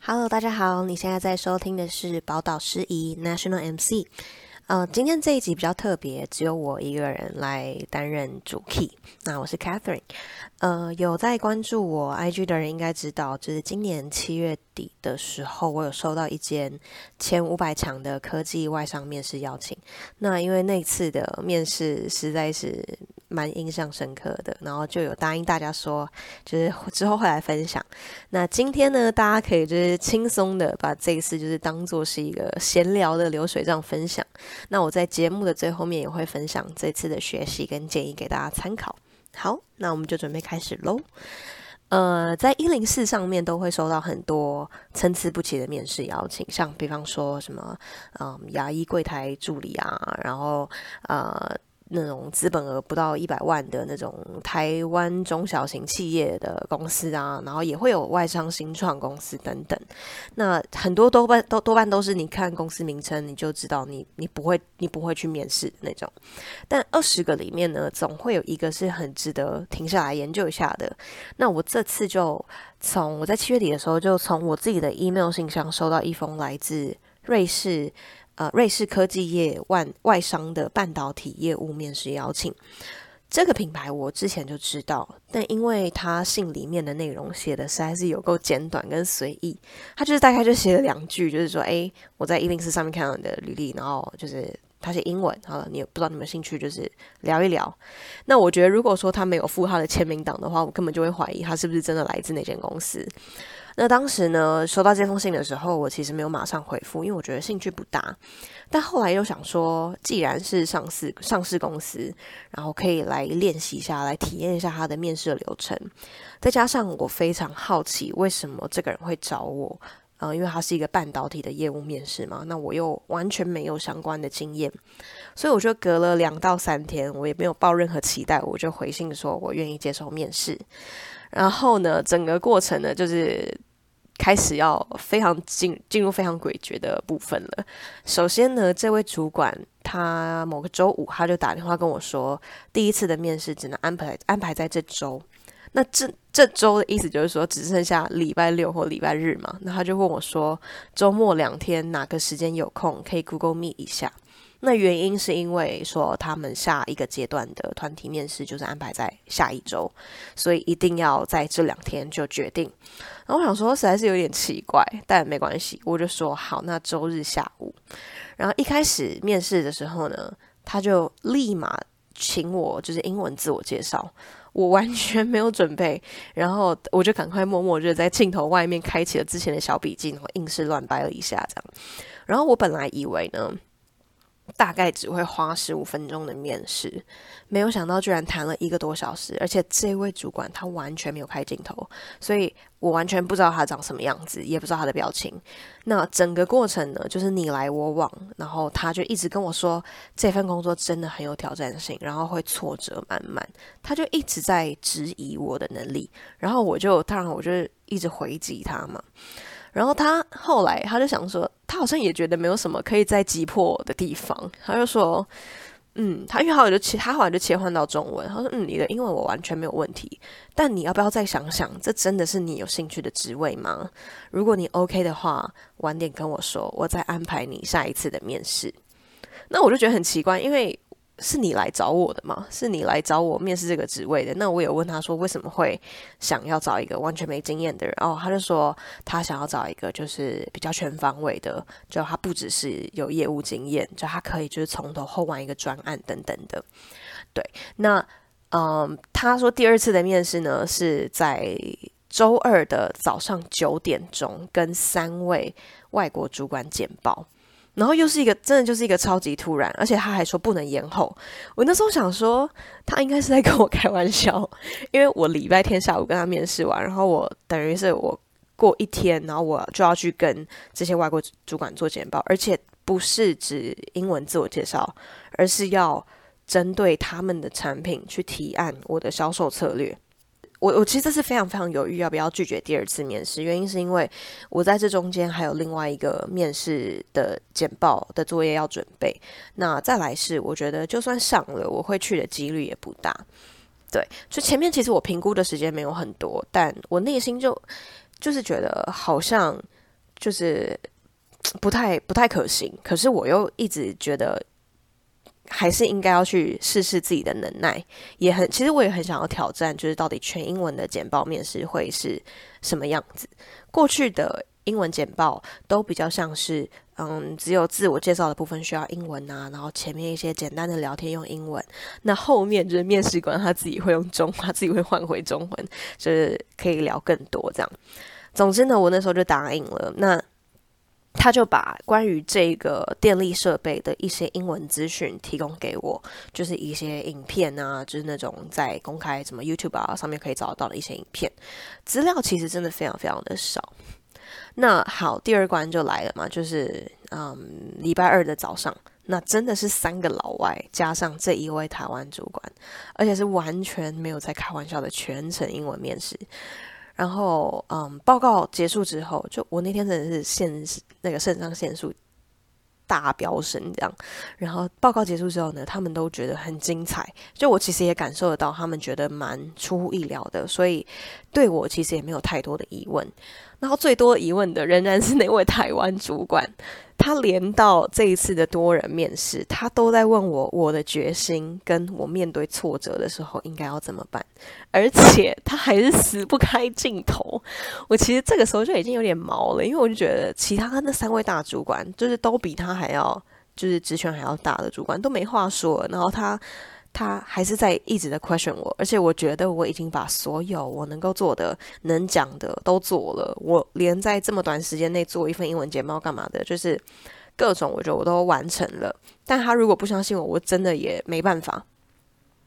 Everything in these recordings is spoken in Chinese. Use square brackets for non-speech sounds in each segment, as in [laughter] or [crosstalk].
Hello，大家好，你现在在收听的是宝岛诗仪 National MC。呃，今天这一集比较特别，只有我一个人来担任主 key。那我是 Catherine。呃，有在关注我 IG 的人应该知道，就是今年七月底的时候，我有收到一间前五百强的科技外商面试邀请。那因为那次的面试实在是蛮印象深刻的，然后就有答应大家说，就是之后会来分享。那今天呢，大家可以就是轻松的把这一次就是当做是一个闲聊的流水账分享。那我在节目的最后面也会分享这次的学习跟建议给大家参考。好，那我们就准备开始喽。呃，在一零四上面都会收到很多参差不齐的面试邀请，像比方说什么，嗯，牙医柜台助理啊，然后呃。那种资本额不到一百万的那种台湾中小型企业的公司啊，然后也会有外商新创公司等等。那很多多半都多半都是你看公司名称你就知道你你不会你不会去面试那种。但二十个里面呢，总会有一个是很值得停下来研究一下的。那我这次就从我在七月底的时候就从我自己的 email 信箱收到一封来自瑞士。呃，瑞士科技业外外商的半导体业务面试邀请，这个品牌我之前就知道，但因为他信里面的内容写的实在是有够简短跟随意，他就是大概就写了两句，就是说，诶，我在一零四上面看到你的履历，然后就是他写英文，好了，你也不知道你们兴趣，就是聊一聊。那我觉得，如果说他没有附他的签名档的话，我根本就会怀疑他是不是真的来自那间公司。那当时呢，收到这封信的时候，我其实没有马上回复，因为我觉得兴趣不大。但后来又想说，既然是上市上市公司，然后可以来练习一下，来体验一下他的面试流程。再加上我非常好奇，为什么这个人会找我？呃，因为他是一个半导体的业务面试嘛，那我又完全没有相关的经验，所以我就隔了两到三天，我也没有抱任何期待，我就回信说我愿意接受面试。然后呢，整个过程呢，就是。开始要非常进进入非常诡谲的部分了。首先呢，这位主管他某个周五他就打电话跟我说，第一次的面试只能安排安排在这周。那这这周的意思就是说，只剩下礼拜六或礼拜日嘛。那他就问我说，周末两天哪个时间有空，可以 Google Meet 一下。那原因是因为说他们下一个阶段的团体面试就是安排在下一周，所以一定要在这两天就决定。然后我想说实在是有点奇怪，但没关系，我就说好，那周日下午。然后一开始面试的时候呢，他就立马请我就是英文自我介绍，我完全没有准备，然后我就赶快默默就在镜头外面开启了之前的小笔记，然后硬是乱掰了一下这样。然后我本来以为呢。大概只会花十五分钟的面试，没有想到居然谈了一个多小时，而且这位主管他完全没有开镜头，所以我完全不知道他长什么样子，也不知道他的表情。那整个过程呢，就是你来我往，然后他就一直跟我说这份工作真的很有挑战性，然后会挫折满满，他就一直在质疑我的能力，然后我就当然我就一直回击他嘛。然后他后来他就想说，他好像也觉得没有什么可以再击破的地方，他就说，嗯，他因为后来就切，他后来就切换到中文，他说，嗯，你的英文我完全没有问题，但你要不要再想想，这真的是你有兴趣的职位吗？如果你 OK 的话，晚点跟我说，我再安排你下一次的面试。那我就觉得很奇怪，因为。是你来找我的吗？是你来找我面试这个职位的？那我有问他说，为什么会想要找一个完全没经验的人？哦，他就说他想要找一个就是比较全方位的，就他不只是有业务经验，就他可以就是从头后完一个专案等等的。对，那嗯，他说第二次的面试呢是在周二的早上九点钟，跟三位外国主管简报。然后又是一个真的就是一个超级突然，而且他还说不能延后。我那时候想说，他应该是在跟我开玩笑，[laughs] 因为我礼拜天下午跟他面试完，然后我等于是我过一天，然后我就要去跟这些外国主管做简报，而且不是指英文自我介绍，而是要针对他们的产品去提案我的销售策略。我我其实是非常非常犹豫要不要拒绝第二次面试，原因是因为我在这中间还有另外一个面试的简报的作业要准备。那再来是，我觉得就算上了，我会去的几率也不大。对，就前面其实我评估的时间没有很多，但我内心就就是觉得好像就是 [tsk] 不太不太可行。可是我又一直觉得。还是应该要去试试自己的能耐，也很其实我也很想要挑战，就是到底全英文的简报面试会是什么样子。过去的英文简报都比较像是，嗯，只有自我介绍的部分需要英文啊，然后前面一些简单的聊天用英文，那后面就是面试官他自己会用中文，他自己会换回中文，就是可以聊更多这样。总之呢，我那时候就答应了。那他就把关于这个电力设备的一些英文资讯提供给我，就是一些影片啊，就是那种在公开什么 YouTube 啊上面可以找到的一些影片资料，其实真的非常非常的少。那好，第二关就来了嘛，就是嗯，礼拜二的早上，那真的是三个老外加上这一位台湾主管，而且是完全没有在开玩笑的全程英文面试。然后，嗯，报告结束之后，就我那天真的是肾那个肾上腺素大飙升这样。然后报告结束之后呢，他们都觉得很精彩，就我其实也感受得到，他们觉得蛮出乎意料的，所以对我其实也没有太多的疑问。然后最多疑问的仍然是那位台湾主管，他连到这一次的多人面试，他都在问我我的决心，跟我面对挫折的时候应该要怎么办，[laughs] 而且他还是死不开镜头。我其实这个时候就已经有点毛了，因为我就觉得其他那三位大主管，就是都比他还要，就是职权还要大的主管都没话说，然后他。他还是在一直的 question 我，而且我觉得我已经把所有我能够做的、能讲的都做了。我连在这么短时间内做一份英文简报干嘛的，就是各种我觉得我都完成了。但他如果不相信我，我真的也没办法。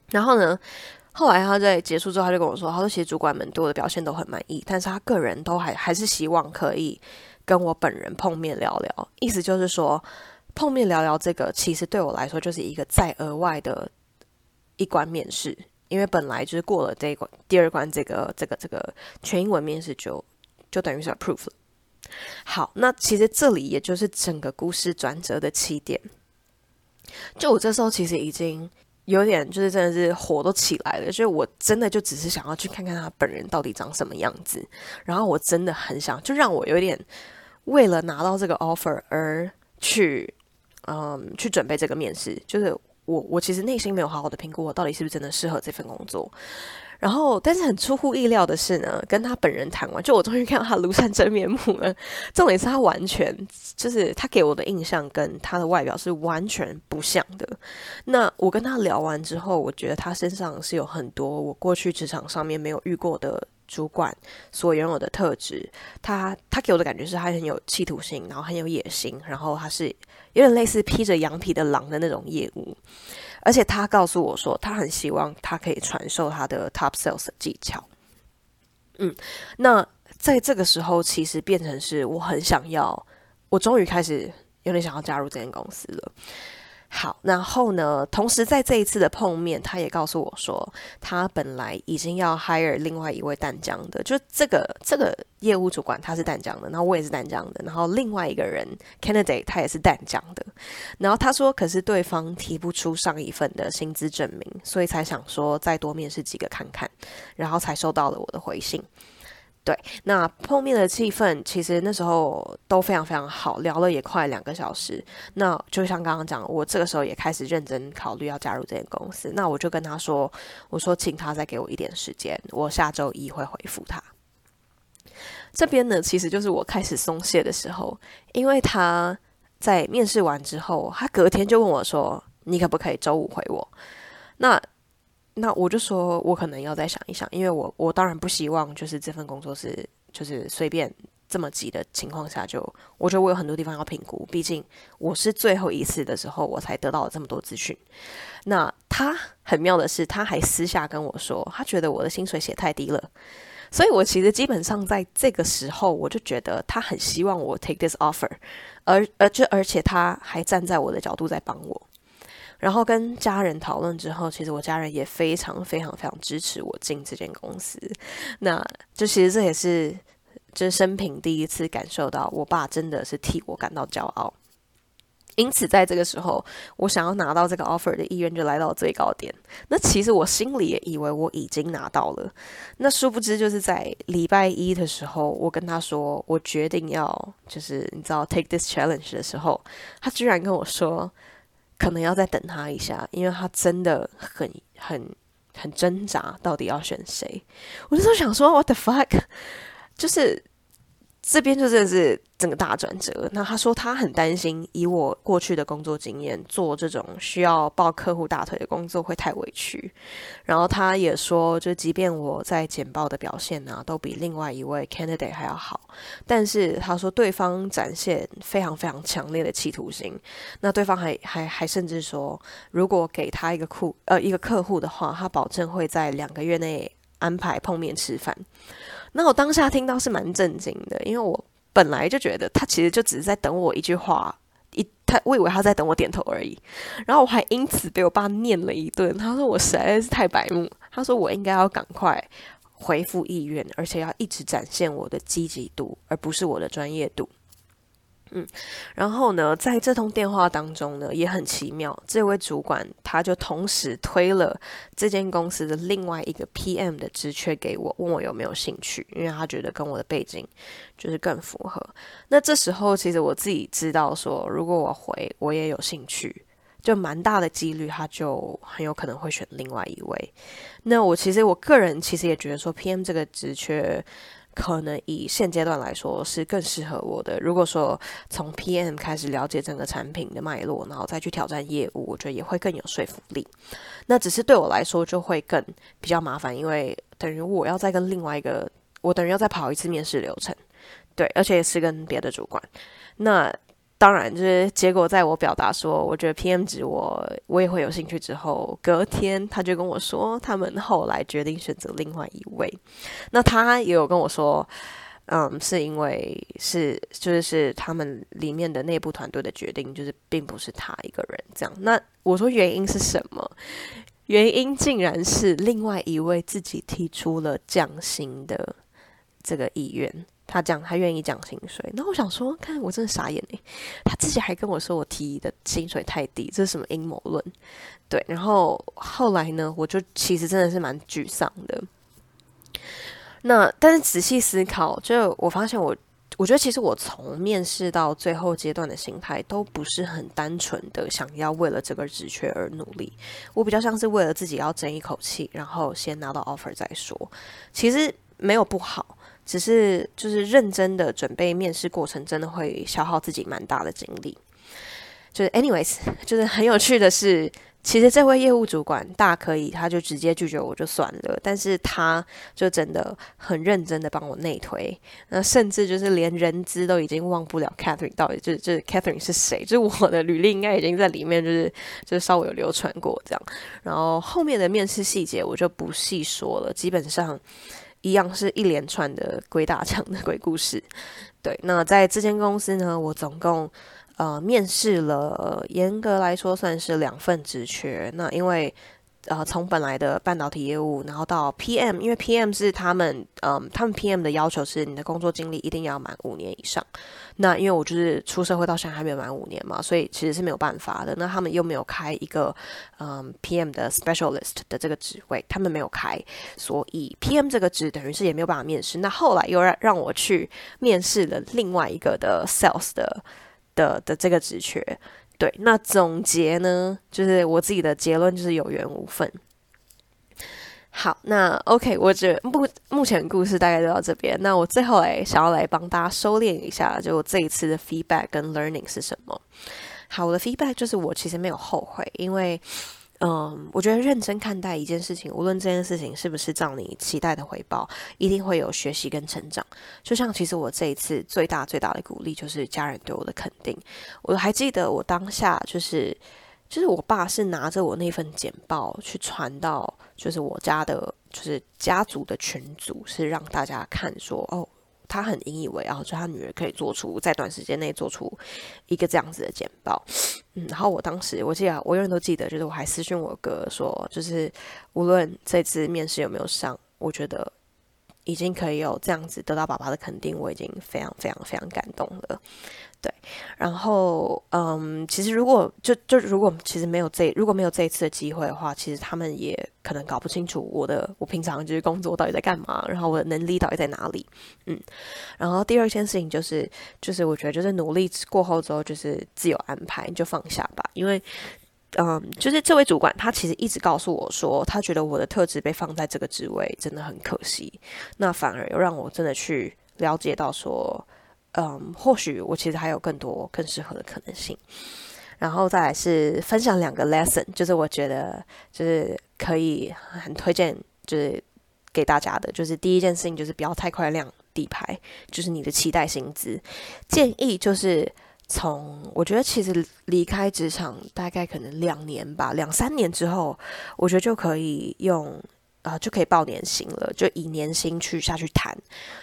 然后呢，后来他在结束之后，他就跟我说，他说其实主管们对我的表现都很满意，但是他个人都还还是希望可以跟我本人碰面聊聊。意思就是说，碰面聊聊这个，其实对我来说就是一个再额外的。一关面试，因为本来就是过了这一关，第二关这个这个这个全英文面试就就等于是 approve 了。好，那其实这里也就是整个故事转折的起点。就我这时候其实已经有点就是真的是火都起来了，就是我真的就只是想要去看看他本人到底长什么样子，然后我真的很想，就让我有点为了拿到这个 offer 而去嗯去准备这个面试，就是。我我其实内心没有好好的评估我到底是不是真的适合这份工作，然后但是很出乎意料的是呢，跟他本人谈完，就我终于看到他庐山真面目了。重点是他完全就是他给我的印象跟他的外表是完全不像的。那我跟他聊完之后，我觉得他身上是有很多我过去职场上面没有遇过的主管所拥有的特质。他他给我的感觉是他很有企图心，然后很有野心，然后他是。有点类似披着羊皮的狼的那种业务，而且他告诉我说，他很希望他可以传授他的 top sales 技巧。嗯，那在这个时候，其实变成是我很想要，我终于开始有点想要加入这间公司了。好，然后呢，同时在这一次的碰面，他也告诉我说，他本来已经要 hire 另外一位淡江的，就这个这个业务主管他是淡江的，然后我也是淡江的，然后另外一个人 candidate 他也是淡江的，然后他说，可是对方提不出上一份的薪资证明，所以才想说再多面试几个看看，然后才收到了我的回信。对，那碰面的气氛其实那时候都非常非常好，聊了也快两个小时。那就像刚刚讲，我这个时候也开始认真考虑要加入这间公司。那我就跟他说：“我说，请他再给我一点时间，我下周一会回复他。”这边呢，其实就是我开始松懈的时候，因为他在面试完之后，他隔天就问我说：“你可不可以周五回我？”那那我就说，我可能要再想一想，因为我我当然不希望就是这份工作是就是随便这么急的情况下就，我觉得我有很多地方要评估，毕竟我是最后一次的时候我才得到了这么多资讯。那他很妙的是，他还私下跟我说，他觉得我的薪水写太低了，所以我其实基本上在这个时候我就觉得他很希望我 take this offer，而而就而且他还站在我的角度在帮我。然后跟家人讨论之后，其实我家人也非常非常非常支持我进这间公司。那就其实这也是就是生平第一次感受到，我爸真的是替我感到骄傲。因此，在这个时候，我想要拿到这个 offer 的意愿就来到最高点。那其实我心里也以为我已经拿到了。那殊不知，就是在礼拜一的时候，我跟他说我决定要，就是你知道 take this challenge 的时候，他居然跟我说，可能要再等他一下，因为他真的很很很挣扎，到底要选谁。我那时候想说，what the fuck，就是。这边就真的是整个大转折。那他说他很担心，以我过去的工作经验，做这种需要抱客户大腿的工作会太委屈。然后他也说，就即便我在简报的表现呢、都比另外一位 candidate 还要好，但是他说对方展现非常非常强烈的企图心。那对方还还还甚至说，如果给他一个库呃一个客户的话，他保证会在两个月内安排碰面吃饭。那我当下听到是蛮震惊的，因为我本来就觉得他其实就只是在等我一句话，一他我以为他在等我点头而已，然后我还因此被我爸念了一顿。他说我实在是太白目，他说我应该要赶快回复意愿，而且要一直展现我的积极度，而不是我的专业度。嗯，然后呢，在这通电话当中呢，也很奇妙，这位主管他就同时推了这间公司的另外一个 PM 的职缺给我，问我有没有兴趣，因为他觉得跟我的背景就是更符合。那这时候其实我自己知道说，如果我回我也有兴趣，就蛮大的几率他就很有可能会选另外一位。那我其实我个人其实也觉得说，PM 这个职缺。可能以现阶段来说是更适合我的。如果说从 PM 开始了解整个产品的脉络，然后再去挑战业务，我觉得也会更有说服力。那只是对我来说就会更比较麻烦，因为等于我要再跟另外一个，我等于要再跑一次面试流程，对，而且是跟别的主管。那当然，就是结果，在我表达说我觉得 PM 值我我也会有兴趣之后，隔天他就跟我说，他们后来决定选择另外一位。那他也有跟我说，嗯，是因为是就是是他们里面的内部团队的决定，就是并不是他一个人这样。那我说原因是什么？原因竟然是另外一位自己提出了降薪的这个意愿。他讲他愿意讲薪水，那我想说，看我真的傻眼诶，他自己还跟我说我提的薪水太低，这是什么阴谋论？对，然后后来呢，我就其实真的是蛮沮丧的。那但是仔细思考，就我发现我，我觉得其实我从面试到最后阶段的心态都不是很单纯的想要为了这个职缺而努力，我比较像是为了自己要争一口气，然后先拿到 offer 再说。其实没有不好。只是就是认真的准备面试过程，真的会消耗自己蛮大的精力。就是 anyways，就是很有趣的是，其实这位业务主管大可以，他就直接拒绝我就算了，但是他就真的很认真的帮我内推，那甚至就是连人资都已经忘不了 Catherine 到底就是就是 Catherine 是谁，就是我的履历应该已经在里面就是就是稍微有流传过这样，然后后面的面试细节我就不细说了，基本上。一样是一连串的鬼打墙的鬼故事，[laughs] 对。那在这间公司呢，我总共呃面试了，严格来说算是两份职缺。那因为呃，从本来的半导体业务，然后到 PM，因为 PM 是他们，嗯、他们 PM 的要求是你的工作经历一定要满五年以上。那因为我就是出社会到现在还没有满五年嘛，所以其实是没有办法的。那他们又没有开一个嗯、PM 的 specialist 的这个职位，他们没有开，所以 PM 这个职等于是也没有办法面试。那后来又让让我去面试了另外一个的 sales 的的的这个职缺。对，那总结呢，就是我自己的结论就是有缘无分。好，那 OK，我觉得目目前故事大概就到这边。那我最后来想要来帮大家收敛一下，就我这一次的 feedback 跟 learning 是什么？好，我的 feedback 就是我其实没有后悔，因为。嗯，我觉得认真看待一件事情，无论这件事情是不是照你期待的回报，一定会有学习跟成长。就像其实我这一次最大最大的鼓励，就是家人对我的肯定。我还记得我当下就是，就是我爸是拿着我那份简报去传到，就是我家的，就是家族的群组，是让大家看说，哦，他很引以为傲，就他女儿可以做出在短时间内做出一个这样子的简报。嗯，然后我当时我记得我永远都记得，就是我还私讯我哥说，就是无论这次面试有没有上，我觉得已经可以有这样子得到爸爸的肯定，我已经非常非常非常感动了。对，然后嗯，其实如果就就如果其实没有这如果没有这一次的机会的话，其实他们也可能搞不清楚我的我平常就是工作到底在干嘛，然后我的能力到底在哪里，嗯，然后第二件事情就是就是我觉得就是努力过后之后就是自有安排，你就放下吧，因为嗯，就是这位主管他其实一直告诉我说，他觉得我的特质被放在这个职位真的很可惜，那反而又让我真的去了解到说。嗯，或许我其实还有更多更适合的可能性，然后再来是分享两个 lesson，就是我觉得就是可以很推荐，就是给大家的，就是第一件事情就是不要太快亮底牌，就是你的期待薪资，建议就是从我觉得其实离开职场大概可能两年吧，两三年之后，我觉得就可以用。啊、就可以报年薪了，就以年薪去下去谈。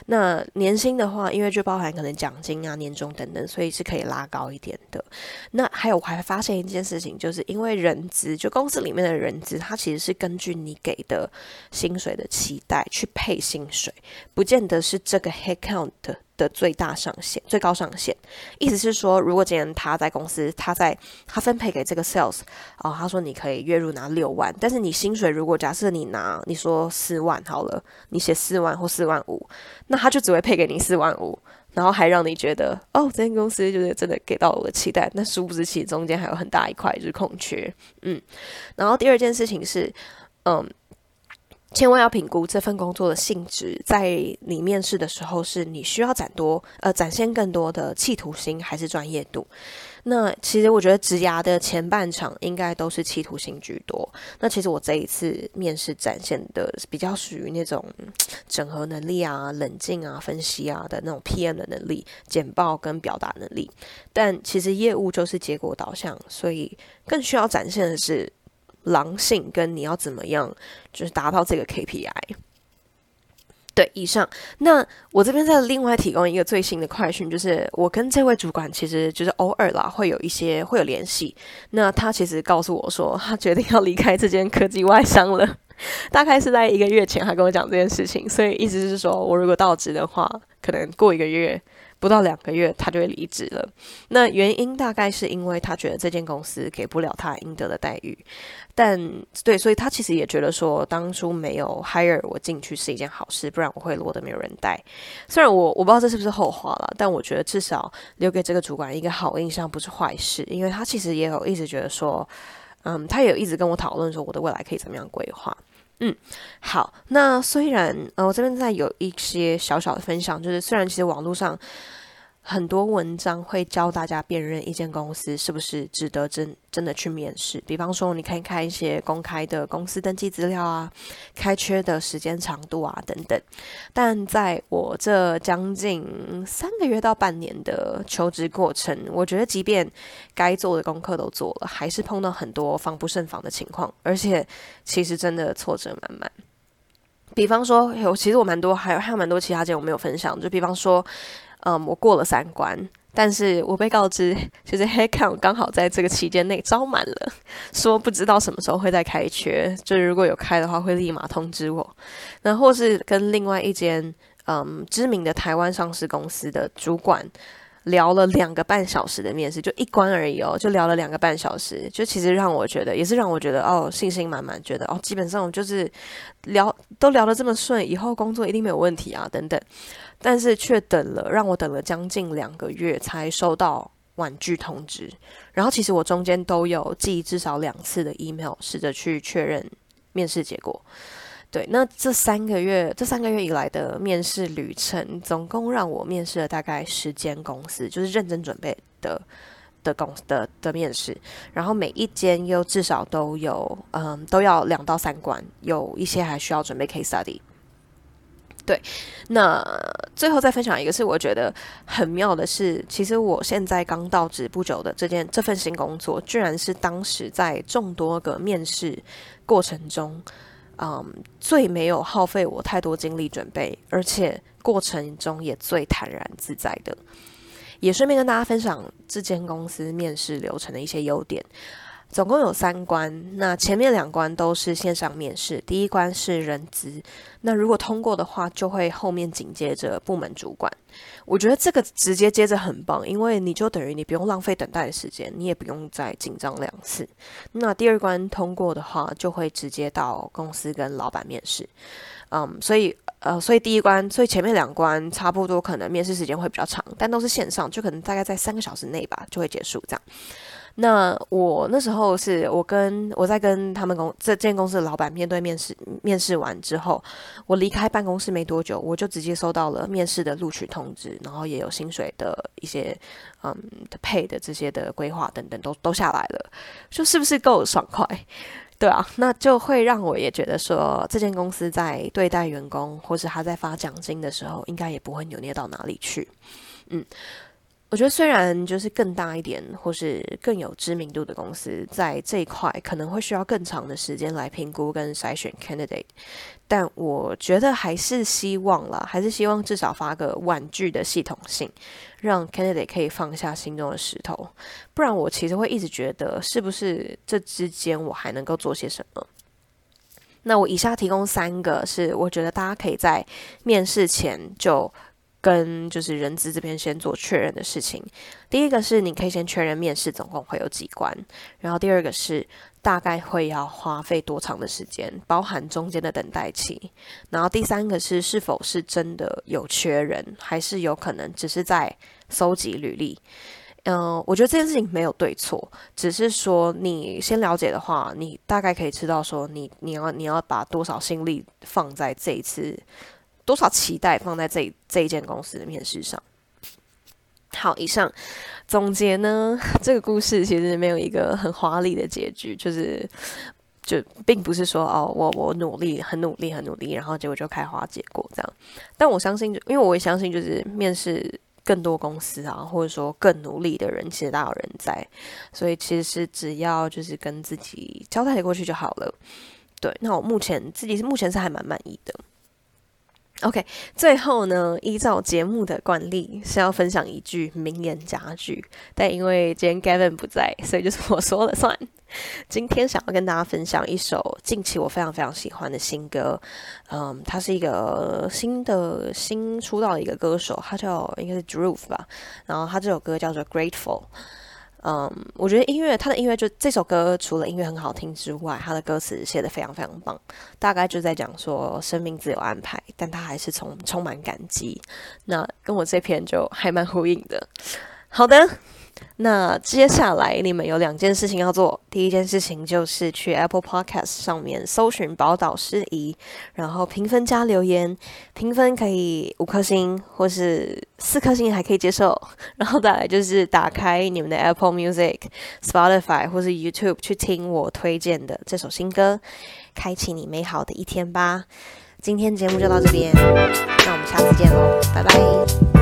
那年薪的话，因为就包含可能奖金啊、年终等等，所以是可以拉高一点的。那还有，我还发现一件事情，就是因为人资，就公司里面的人资，它其实是根据你给的薪水的期待去配薪水，不见得是这个 headcount。的最大上限，最高上限，意思是说，如果今天他在公司，他在他分配给这个 sales，哦，他说你可以月入拿六万，但是你薪水如果假设你拿你说四万好了，你写四万或四万五，那他就只会配给你四万五，然后还让你觉得哦，这间公司就是真的给到我的期待，那殊不知其中间还有很大一块就是空缺，嗯，然后第二件事情是，嗯。千万要评估这份工作的性质，在你面试的时候，是你需要展多呃展现更多的企图心，还是专业度？那其实我觉得职涯的前半场应该都是企图心居多。那其实我这一次面试展现的比较属于那种整合能力啊、冷静啊、分析啊的那种 PM 的能力、简报跟表达能力。但其实业务就是结果导向，所以更需要展现的是。狼性跟你要怎么样，就是达到这个 KPI。对，以上，那我这边再另外提供一个最新的快讯，就是我跟这位主管其实就是偶尔啦会有一些会有联系。那他其实告诉我说，他决定要离开这间科技外商了，[laughs] 大概是在一个月前，他跟我讲这件事情。所以意思是说我如果到职的话，可能过一个月。不到两个月，他就会离职了。那原因大概是因为他觉得这间公司给不了他应得的待遇。但对，所以他其实也觉得说，当初没有 hire 我进去是一件好事，不然我会落得没有人带。虽然我我不知道这是不是后话了，但我觉得至少留给这个主管一个好印象不是坏事，因为他其实也有一直觉得说，嗯，他也一直跟我讨论说我的未来可以怎么样规划。嗯，好。那虽然呃，我这边在有一些小小的分享，就是虽然其实网络上很多文章会教大家辨认一间公司是不是值得真真的去面试，比方说你可以看一些公开的公司登记资料啊，开缺的时间长度啊等等。但在我这将近三个月到半年的求职过程，我觉得即便该做的功课都做了，还是碰到很多防不胜防的情况，而且其实真的挫折满满。比方说，有其实我蛮多，还有还有蛮多其他件我没有分享，就比方说。嗯，我过了三关，但是我被告知，就是 headcount 刚好在这个期间内招满了，说不知道什么时候会再开缺，就是如果有开的话，会立马通知我。那或是跟另外一间嗯知名的台湾上市公司的主管聊了两个半小时的面试，就一关而已哦，就聊了两个半小时，就其实让我觉得，也是让我觉得哦，信心满满，觉得哦，基本上就是聊都聊得这么顺，以后工作一定没有问题啊，等等。但是却等了，让我等了将近两个月才收到婉拒通知。然后其实我中间都有寄至少两次的 email，试着去确认面试结果。对，那这三个月，这三个月以来的面试旅程，总共让我面试了大概十间公司，就是认真准备的的公司的的面试。然后每一间又至少都有，嗯，都要两到三关，有一些还需要准备 case study。对，那最后再分享一个，是我觉得很妙的是，其实我现在刚到职不久的这件这份新工作，居然是当时在众多个面试过程中，嗯，最没有耗费我太多精力准备，而且过程中也最坦然自在的。也顺便跟大家分享这间公司面试流程的一些优点。总共有三关，那前面两关都是线上面试，第一关是人资，那如果通过的话，就会后面紧接着部门主管。我觉得这个直接接着很棒，因为你就等于你不用浪费等待的时间，你也不用再紧张两次。那第二关通过的话，就会直接到公司跟老板面试。嗯，所以呃，所以第一关，所以前面两关差不多，可能面试时间会比较长，但都是线上，就可能大概在三个小时内吧，就会结束这样。那我那时候是我跟我在跟他们公这间公司的老板面对面试，面试完之后，我离开办公室没多久，我就直接收到了面试的录取通知，然后也有薪水的一些嗯的配的这些的规划等等都都下来了，就是不是够爽快？对啊，那就会让我也觉得说，这间公司在对待员工或是他在发奖金的时候，应该也不会扭捏到哪里去，嗯。我觉得虽然就是更大一点或是更有知名度的公司，在这一块可能会需要更长的时间来评估跟筛选 candidate，但我觉得还是希望啦，还是希望至少发个婉拒的系统性，让 candidate 可以放下心中的石头。不然我其实会一直觉得，是不是这之间我还能够做些什么？那我以下提供三个，是我觉得大家可以在面试前就。跟就是人资这边先做确认的事情。第一个是你可以先确认面试总共会有几关，然后第二个是大概会要花费多长的时间，包含中间的等待期。然后第三个是是否是真的有缺人，还是有可能只是在搜集履历。嗯、我觉得这件事情没有对错，只是说你先了解的话，你大概可以知道说你你要你要把多少心力放在这一次。多少期待放在这这一间公司的面试上？好，以上总结呢，[laughs] 这个故事其实没有一个很华丽的结局，就是就并不是说哦，我我努力很努力很努力，然后结果就开花结果这样。但我相信，因为我也相信，就是面试更多公司啊，或者说更努力的人，其实大有人在。所以其实只要就是跟自己交代的过去就好了。对，那我目前自己是目前是还蛮满意的。OK，最后呢，依照节目的惯例是要分享一句名言佳句，但因为今天 Gavin 不在，所以就是我说了算。今天想要跟大家分享一首近期我非常非常喜欢的新歌，嗯，他是一个新的新出道的一个歌手，他叫应该是 Dhruv 吧，然后他这首歌叫做 Grateful。嗯，我觉得音乐，他的音乐就这首歌，除了音乐很好听之外，他的歌词写的非常非常棒。大概就在讲说，生命自有安排，但他还是充充满感激。那跟我这篇就还蛮呼应的。好的。那接下来你们有两件事情要做。第一件事情就是去 Apple Podcast 上面搜寻宝岛诗仪，然后评分加留言。评分可以五颗星，或是四颗星还可以接受。然后再来就是打开你们的 Apple Music、Spotify 或是 YouTube 去听我推荐的这首新歌，开启你美好的一天吧。今天节目就到这边。那我们下次见喽，拜拜